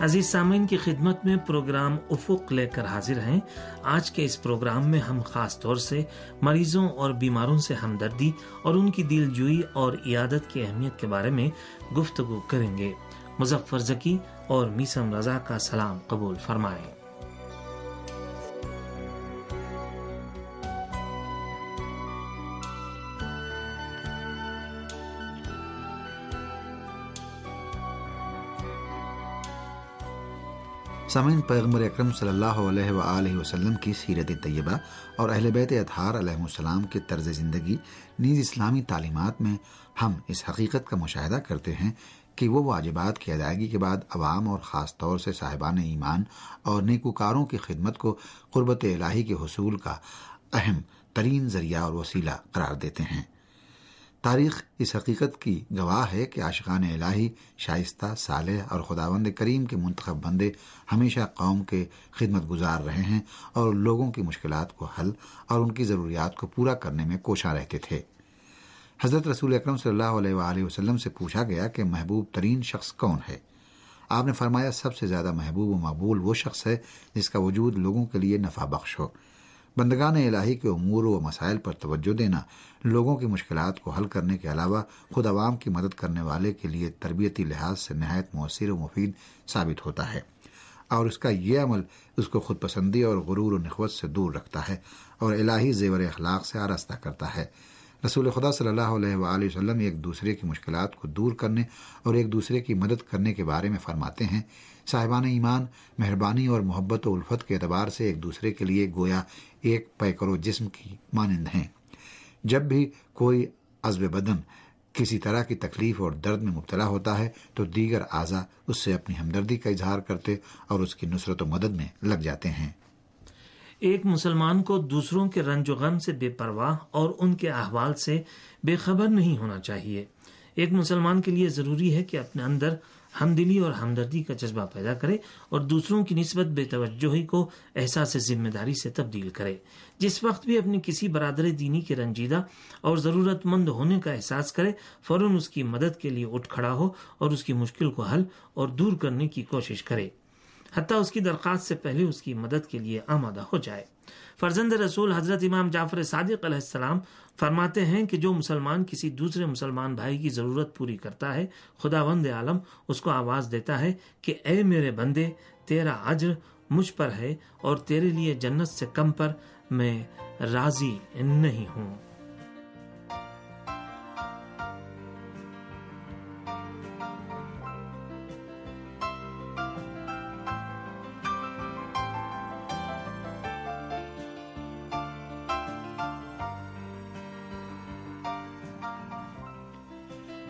عزیز سامعین کی خدمت میں پروگرام افق لے کر حاضر ہیں۔ آج کے اس پروگرام میں ہم خاص طور سے مریضوں اور بیماروں سے ہمدردی اور ان کی دل جوئی اور عیادت کی اہمیت کے بارے میں گفتگو کریں گے۔ مظفر ذکی اور میسم رضا کا سلام قبول فرمائیں۔ سامعین، پیغمبر اکرم صلی اللہ علیہ وآلہ وسلم کی سیرت طیبہ اور اہل بیت اطہار علیہ السلام کے طرز زندگی نیز اسلامی تعلیمات میں ہم اس حقیقت کا مشاہدہ کرتے ہیں کہ وہ واجبات کی ادائیگی کے بعد عوام اور خاص طور سے صاحبان ایمان اور نیکوکاروں کی خدمت کو قربت الہی کے حصول کا اہم ترین ذریعہ اور وسیلہ قرار دیتے ہیں۔ تاریخ اس حقیقت کی گواہ ہے کہ عاشقان الہی شائستہ، صالح اور خداوند کریم کے منتخب بندے ہمیشہ قوم کے خدمت گزار رہے ہیں اور لوگوں کی مشکلات کو حل اور ان کی ضروریات کو پورا کرنے میں کوشاں رہتے تھے۔ حضرت رسول اکرم صلی اللہ علیہ وآلہ وسلم سے پوچھا گیا کہ محبوب ترین شخص کون ہے؟ آپ نے فرمایا، سب سے زیادہ محبوب و مقبول وہ شخص ہے جس کا وجود لوگوں کے لیے نفع بخش ہو۔ بندگان الہی کے امور و مسائل پر توجہ دینا، لوگوں کی مشکلات کو حل کرنے کے علاوہ خود عوام کی مدد کرنے والے کے لیے تربیتی لحاظ سے نہایت مؤثر و مفید ثابت ہوتا ہے۔ اور اس کا یہ عمل اس کو خود پسندی اور غرور و نخوت سے دور رکھتا ہے اور الہی زیور اخلاق سے آراستہ کرتا ہے۔ رسول خدا صلی اللہ علیہ وآلہ وسلم ایک دوسرے کی مشکلات کو دور کرنے اور ایک دوسرے کی مدد کرنے کے بارے میں فرماتے ہیں۔ صاحبان ایمان، مہربانی اور محبت و الفت کے اعتبار سے ایک دوسرے کے لیے گویا ایک پیکر و جسم کی مانند ہیں۔ جب بھی کوئی عزب بدن کسی طرح کی تکلیف اور درد میں مبتلا ہوتا ہے تو دیگر اعضا اس سے اپنی ہمدردی کا اظہار کرتے اور اس کی نصرت و مدد میں لگ جاتے ہیں۔ ایک مسلمان کو دوسروں کے رنج و غم سے بے پرواہ اور ان کے احوال سے بے خبر نہیں ہونا چاہیے۔ ایک مسلمان کے لیے ضروری ہے کہ اپنے اندر ہم دلی اور ہمدردی کا جذبہ پیدا کرے اور دوسروں کی نسبت بے توجہی کو احساس ذمہ داری سے تبدیل کرے۔ جس وقت بھی اپنی کسی برادر دینی کے رنجیدہ اور ضرورت مند ہونے کا احساس کرے، فوراً اس کی مدد کے لیے اٹھ کھڑا ہو اور اس کی مشکل کو حل اور دور کرنے کی کوشش کرے۔ حتیٰ اس کی درخواست سے پہلے اس کی مدد کے لیے آمادہ ہو جائے۔ فرزند رسول حضرت امام جعفر صادق علیہ السلام فرماتے ہیں کہ جو مسلمان کسی دوسرے مسلمان بھائی کی ضرورت پوری کرتا ہے خدا بند عالم اس کو آواز دیتا ہے کہ اے میرے بندے، تیرا اجر مجھ پر ہے اور تیرے لیے جنت سے کم پر میں راضی نہیں ہوں۔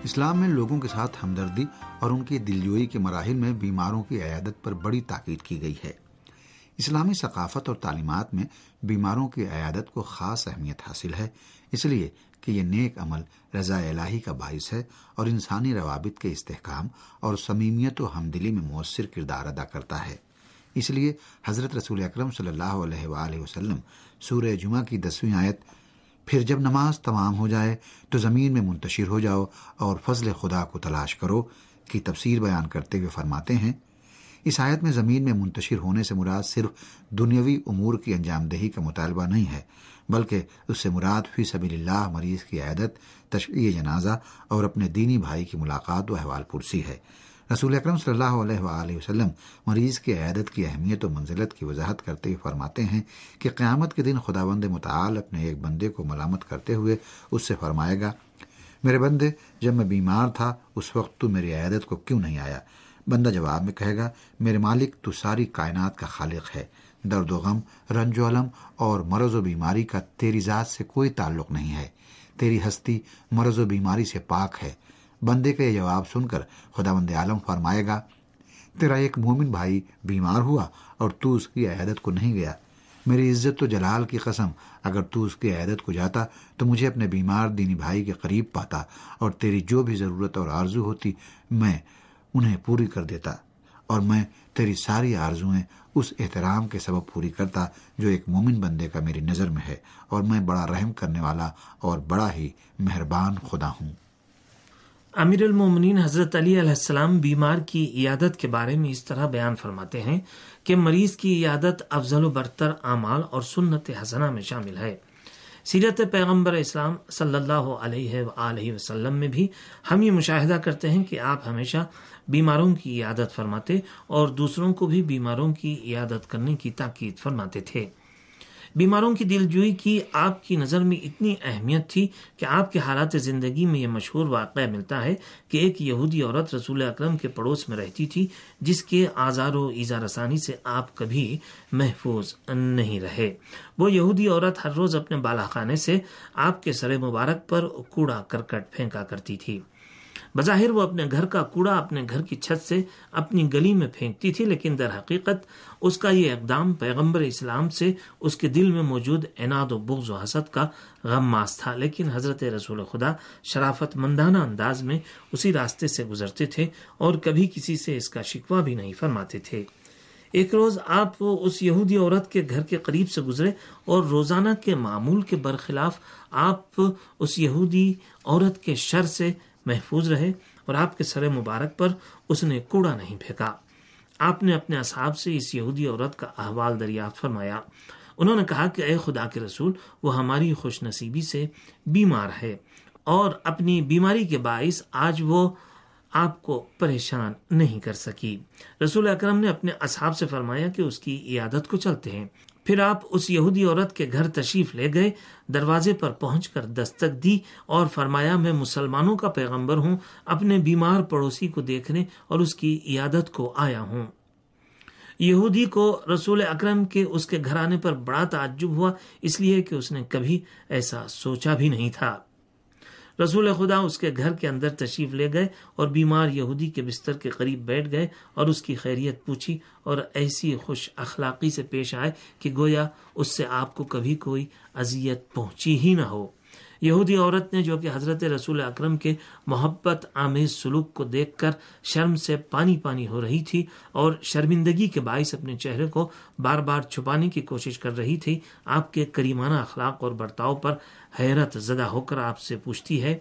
اسلام میں لوگوں کے ساتھ ہمدردی اور ان کی دلجوئی کے مراحل میں بیماروں کی عیادت پر بڑی تاکید کی گئی ہے۔ اسلامی ثقافت اور تعلیمات میں بیماروں کی عیادت کو خاص اہمیت حاصل ہے، اس لیے کہ یہ نیک عمل رضا الہی کا باعث ہے اور انسانی روابط کے استحکام اور سمیمیت و ہمدلی میں مؤثر کردار ادا کرتا ہے۔ اس لیے حضرت رسول اکرم صلی اللہ علیہ وآلہ وسلم سورہ جمعہ کی دسویں آیت پھر جب نماز تمام ہو جائے تو زمین میں منتشر ہو جاؤ اور فضل خدا کو تلاش کرو کی تفسیر بیان کرتے ہوئے فرماتے ہیں، اس آیت میں زمین میں منتشر ہونے سے مراد صرف دنیاوی امور کی انجام دہی کا مطالبہ نہیں ہے، بلکہ اس سے مراد فی سبیل اللہ مریض کی عیادت، تشریح جنازہ اور اپنے دینی بھائی کی ملاقات و احوال پرسی ہے۔ رسول اکرم صلی اللہ علیہ وآلہ وسلم مریض کی عیادت کی اہمیت و منزلت کی وضاحت کرتے ہوئے فرماتے ہیں کہ قیامت کے دن خدا بند متعال اپنے ایک بندے کو ملامت کرتے ہوئے اس سے فرمائے گا، میرے بندے، جب میں بیمار تھا، اس وقت تو میری عیادت کو کیوں نہیں آیا؟ بندہ جواب میں کہے گا، میرے مالک، تو ساری کائنات کا خالق ہے، درد و غم، رنج و علم اور مرض و بیماری کا تیری ذات سے کوئی تعلق نہیں ہے، تیری ہستی مرض و بیماری سے پاک ہے بندے کا یہ جواب سن کر خدا بند عالم فرمائے گا، تیرا ایک مومن بھائی بیمار ہوا اور تو اس کی عیادت کو نہیں گیا۔ میری عزت و جلال کی قسم، اگر تو اس کی عیادت کو جاتا تو مجھے اپنے بیمار دینی بھائی کے قریب پاتا اور تیری جو بھی ضرورت اور آرزو ہوتی میں انہیں پوری کر دیتا اور میں تیری ساری آرزویں اس احترام کے سبب پوری کرتا جو ایک مومن بندے کا میری نظر میں ہے اور میں بڑا رحم کرنے والا اور بڑا ہی مہربان خدا ہوں۔ امیر المومنین حضرت علی علیہ السلام بیمار کی عیادت کے بارے میں اس طرح بیان فرماتے ہیں کہ مریض کی عیادت افضل و برتر اعمال اور سنت حسنہ میں شامل ہے۔ سیرت پیغمبر اسلام صلی اللہ علیہ وآلہ وسلم میں بھی ہم یہ مشاہدہ کرتے ہیں کہ آپ ہمیشہ بیماروں کی عیادت فرماتے اور دوسروں کو بھی بیماروں کی عیادت کرنے کی تاکید فرماتے تھے۔ بیماروں کی دل جوئی کی آپ کی نظر میں اتنی اہمیت تھی کہ آپ کے حالات زندگی میں یہ مشہور واقعہ ملتا ہے کہ ایک یہودی عورت رسول اکرم کے پڑوس میں رہتی تھی، جس کے آزار و ایزا رسانی سے آپ کبھی محفوظ نہیں رہے۔ وہ یہودی عورت ہر روز اپنے بالا خانے سے آپ کے سر مبارک پر کوڑا کرکٹ پھینکا کرتی تھی۔ بظاہر وہ اپنے گھر کا کوڑا اپنے گھر کی چھت سے اپنی گلی میں پھینکتی تھی، لیکن در حقیقت اس کا یہ اقدام پیغمبر اسلام سے اس کے دل میں موجود عناد و بغض و حسد کا غم ماس تھا۔ لیکن حضرت رسول خدا شرافت مندانہ انداز میں اسی راستے سے گزرتے تھے اور کبھی کسی سے اس کا شکوہ بھی نہیں فرماتے تھے۔ ایک روز آپ اس یہودی عورت کے گھر کے قریب سے گزرے اور روزانہ کے معمول کے برخلاف آپ اس یہودی عورت کے شر سے محفوظ رہے اور آپ کے سر مبارک پر اس نے کوڑا نہیں پھینکا۔ آپ نے اپنے اصحاب سے اس یہودی عورت کا احوال دریافت فرمایا۔ انہوں نے کہا کہ اے خدا کے رسول، وہ ہماری خوش نصیبی سے بیمار ہے اور اپنی بیماری کے باعث آج وہ آپ کو پریشان نہیں کر سکی۔ رسول اکرم نے اپنے اصحاب سے فرمایا کہ اس کی عیادت کو چلتے ہیں۔ پھر آپ اس یہودی عورت کے گھر تشریف لے گئے، دروازے پر پہنچ کر دستک دی اور فرمایا، میں مسلمانوں کا پیغمبر ہوں، اپنے بیمار پڑوسی کو دیکھنے اور اس کی عیادت کو آیا ہوں۔ یہودی کو رسول اکرم کے اس کے گھر آنے پر بڑا تعجب ہوا، اس لیے کہ اس نے کبھی ایسا سوچا بھی نہیں تھا۔ رسول خدا اس کے گھر کے اندر تشریف لے گئے اور بیمار یہودی کے بستر کے قریب بیٹھ گئے اور اس کی خیریت پوچھی اور ایسی خوش اخلاقی سے پیش آئے کہ گویا اس سے آپ کو کبھی کوئی اذیت پہنچی ہی نہ ہو۔ یہودی عورت نے جو کہ حضرت رسول اکرم کے محبت آمیز سلوک کو دیکھ کر شرم سے پانی پانی ہو رہی تھی اور شرمندگی کے باعث اپنے چہرے کو بار بار چھپانے کی کوشش کر رہی تھی، آپ کے کریمانہ اخلاق اور برتاؤ پر حیرت زدہ ہو کر آپ سے پوچھتی ہے،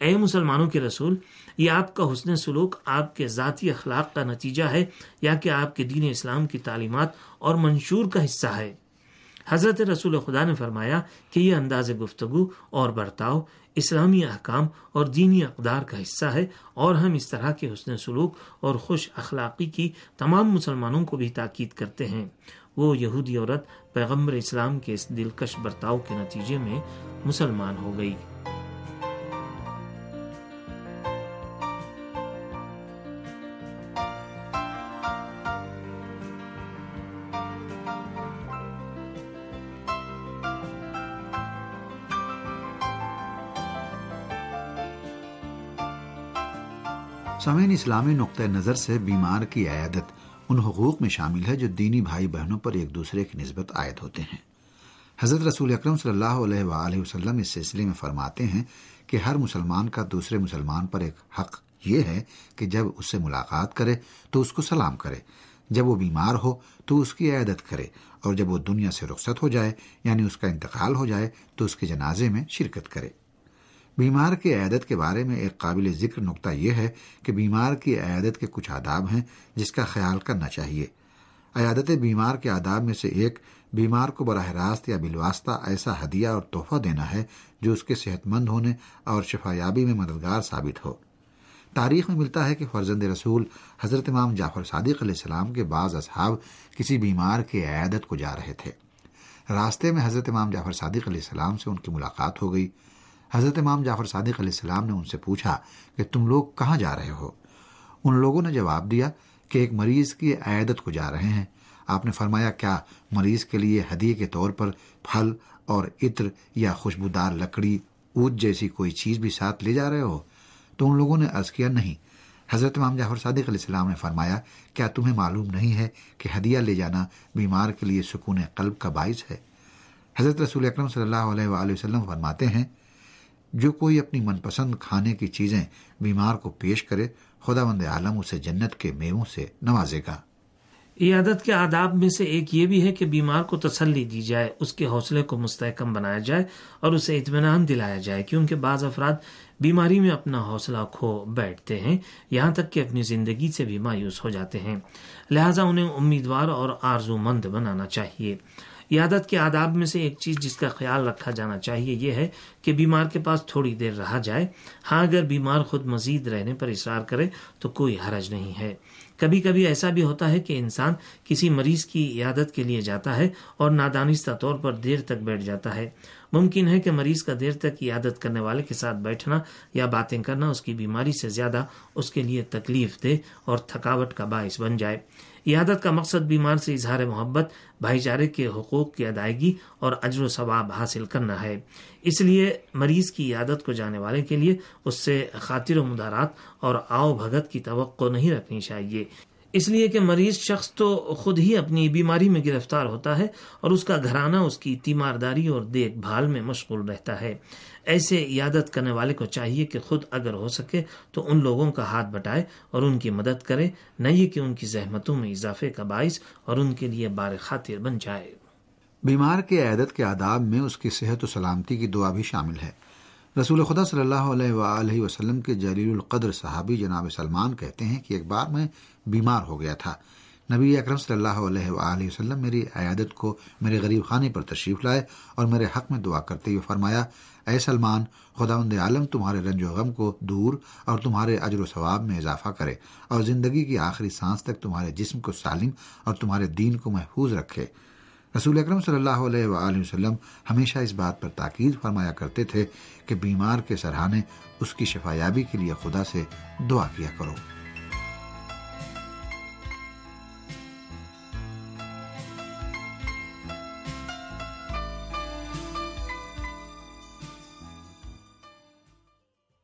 اے مسلمانوں کے رسول، یہ آپ کا حسن سلوک آپ کے ذاتی اخلاق کا نتیجہ ہے یا کہ آپ کے دین اسلام کی تعلیمات اور منشور کا حصہ ہے؟ حضرت رسول خدا نے فرمایا کہ یہ انداز گفتگو اور برتاؤ اسلامی احکام اور دینی اقدار کا حصہ ہے اور ہم اس طرح کے حسن سلوک اور خوش اخلاقی کی تمام مسلمانوں کو بھی تاکید کرتے ہیں۔ وہ یہودی عورت پیغمبر اسلام کے اس دلکش برتاؤ کے نتیجے میں مسلمان ہو گئی۔ سمین اسلامی نقطۂ نظر سے بیمار کی عیادت ان حقوق میں شامل ہے جو دینی بھائی بہنوں پر ایک دوسرے کی نسبت عائد ہوتے ہیں۔ حضرت رسول اکرم صلی اللہ علیہ وآلہ وسلم اس سلسلے میں فرماتے ہیں کہ ہر مسلمان کا دوسرے مسلمان پر ایک حق یہ ہے کہ جب اس سے ملاقات کرے تو اس کو سلام کرے۔ جب وہ بیمار ہو تو اس کی عیادت کرے اور جب وہ دنیا سے رخصت ہو جائے یعنی اس کا انتقال ہو جائے، تو اس کے جنازے میں شرکت کرے۔ بیمار کی عیادت کے بارے میں ایک قابل ذکر نقطہ یہ ہے کہ بیمار کی عیادت کے کچھ آداب ہیں جس کا خیال کرنا چاہیے۔ عیادت بیمار کے آداب میں سے ایک، بیمار کو براہ راست یا بالواسطہ ایسا ہدیہ اور تحفہ دینا ہے جو اس کے صحت مند ہونے اور شفا یابی میں مددگار ثابت ہو۔ تاریخ میں ملتا ہے کہ فرزند رسول حضرت امام جعفر صادق علیہ السلام کے بعض اصحاب کسی بیمار کی عیادت کو جا رہے تھے۔ راستے میں حضرت امام جعفر صادق علیہ السلام سے ان کی ملاقات ہو گئی۔ حضرت امام جعفر صادق علیہ السلام نے ان سے پوچھا کہ تم لوگ کہاں جا رہے ہو؟ ان لوگوں نے جواب دیا کہ ایک مریض کی عیادت کو جا رہے ہیں۔ آپ نے فرمایا، کیا مریض کے لیے ہدیے کے طور پر پھل اور عطر یا خوشبودار لکڑی اود جیسی کوئی چیز بھی ساتھ لے جا رہے ہو؟ تو ان لوگوں نے عرض کیا، نہیں۔ حضرت امام جعفر صادق علیہ السلام نے فرمایا، کیا تمہیں معلوم نہیں ہے کہ ہدیہ لے جانا بیمار کے لیے سکون قلب کا باعث ہے؟ حضرت رسول اکرم صلی اللہ علیہ وآلہ وسلم فرماتے ہیں جو کوئی اپنی من پسند کھانے کی چیزیں بیمار کو پیش کرے خدا مند عالم اسے جنت کے میووں سے نوازے گا۔ عیادت کے آداب میں سے ایک یہ بھی ہے کہ بیمار کو تسلی دی جائے، اس کے حوصلے کو مستحکم بنایا جائے اور اسے اطمینان دلایا جائے، کیونکہ بعض افراد بیماری میں اپنا حوصلہ کھو بیٹھتے ہیں، یہاں تک کہ اپنی زندگی سے بھی مایوس ہو جاتے ہیں۔ لہٰذا انہیں امیدوار اور آرزو مند بنانا چاہیے۔ عیادت کے آداب میں سے ایک چیز جس کا خیال رکھا جانا چاہیے یہ ہے کہ بیمار کے پاس تھوڑی دیر رہا جائے۔ ہاں اگر بیمار خود مزید رہنے پر اصرار کرے تو کوئی حرج نہیں ہے۔ کبھی کبھی ایسا بھی ہوتا ہے کہ انسان کسی مریض کی عیادت کے لیے جاتا ہے اور نادانستہ طور پر دیر تک بیٹھ جاتا ہے۔ ممکن ہے کہ مریض کا دیر تک عیادت کرنے والے کے ساتھ بیٹھنا یا باتیں کرنا اس کی بیماری سے زیادہ اس کے لیے تکلیف دے اور تھکاوٹ کا باعث بن جائے۔ عیادت کا مقصد بیمار سے اظہار محبت، بھائی چارے کے حقوق کی ادائیگی اور اجر و ثواب حاصل کرنا ہے۔ اس لیے مریض کی عیادت کو جانے والے کے لیے اس سے خاطر و مدارات اور آؤ بھگت کی توقع نہیں رکھنی چاہیے۔ اس لیے کہ مریض شخص تو خود ہی اپنی بیماری میں گرفتار ہوتا ہے اور اس کا گھرانہ، اس کی تیمارداری اور دیکھ بھال میں مشغول رہتا ہے۔ ایسے عیادت کرنے والے کو چاہیے کہ خود اگر ہو سکے تو ان لوگوں کا ہاتھ بٹائے اور ان کی مدد کرے۔ نہ یہ کہ ان کی زحمتوں میں اضافے کا باعث اور ان کے لیے بار خاطر بن جائے۔ بیمار کے عیادت کے آداب میں اس کی صحت و سلامتی کی دعا بھی شامل ہے۔ رسول خدا صلی اللہ علیہ وآلہ وسلم کے جلیل القدر صحابی جناب سلمان کہتے ہیں کہ ایک بار میں بیمار ہو گیا تھا۔ نبی اکرم صلی اللہ علیہ وآلہ وسلم میری عیادت کو میرے غریب خانے پر تشریف لائے اور میرے حق میں دعا کرتے ہوئے فرمایا، اے سلمان خدا اند عالم تمہارے رنج و غم کو دور اور تمہارے اجر و ثواب میں اضافہ کرے اور زندگی کی آخری سانس تک تمہارے جسم کو سالم اور تمہارے دین کو محفوظ رکھے۔ رسول اکرم صلی اللہ علیہ وآلہ وسلم ہمیشہ اس بات پر تاکید فرمایا کرتے تھے کہ بیمار کے سرحانے اس کی شفایابی کے لیے خدا سے دعا کیا کرو۔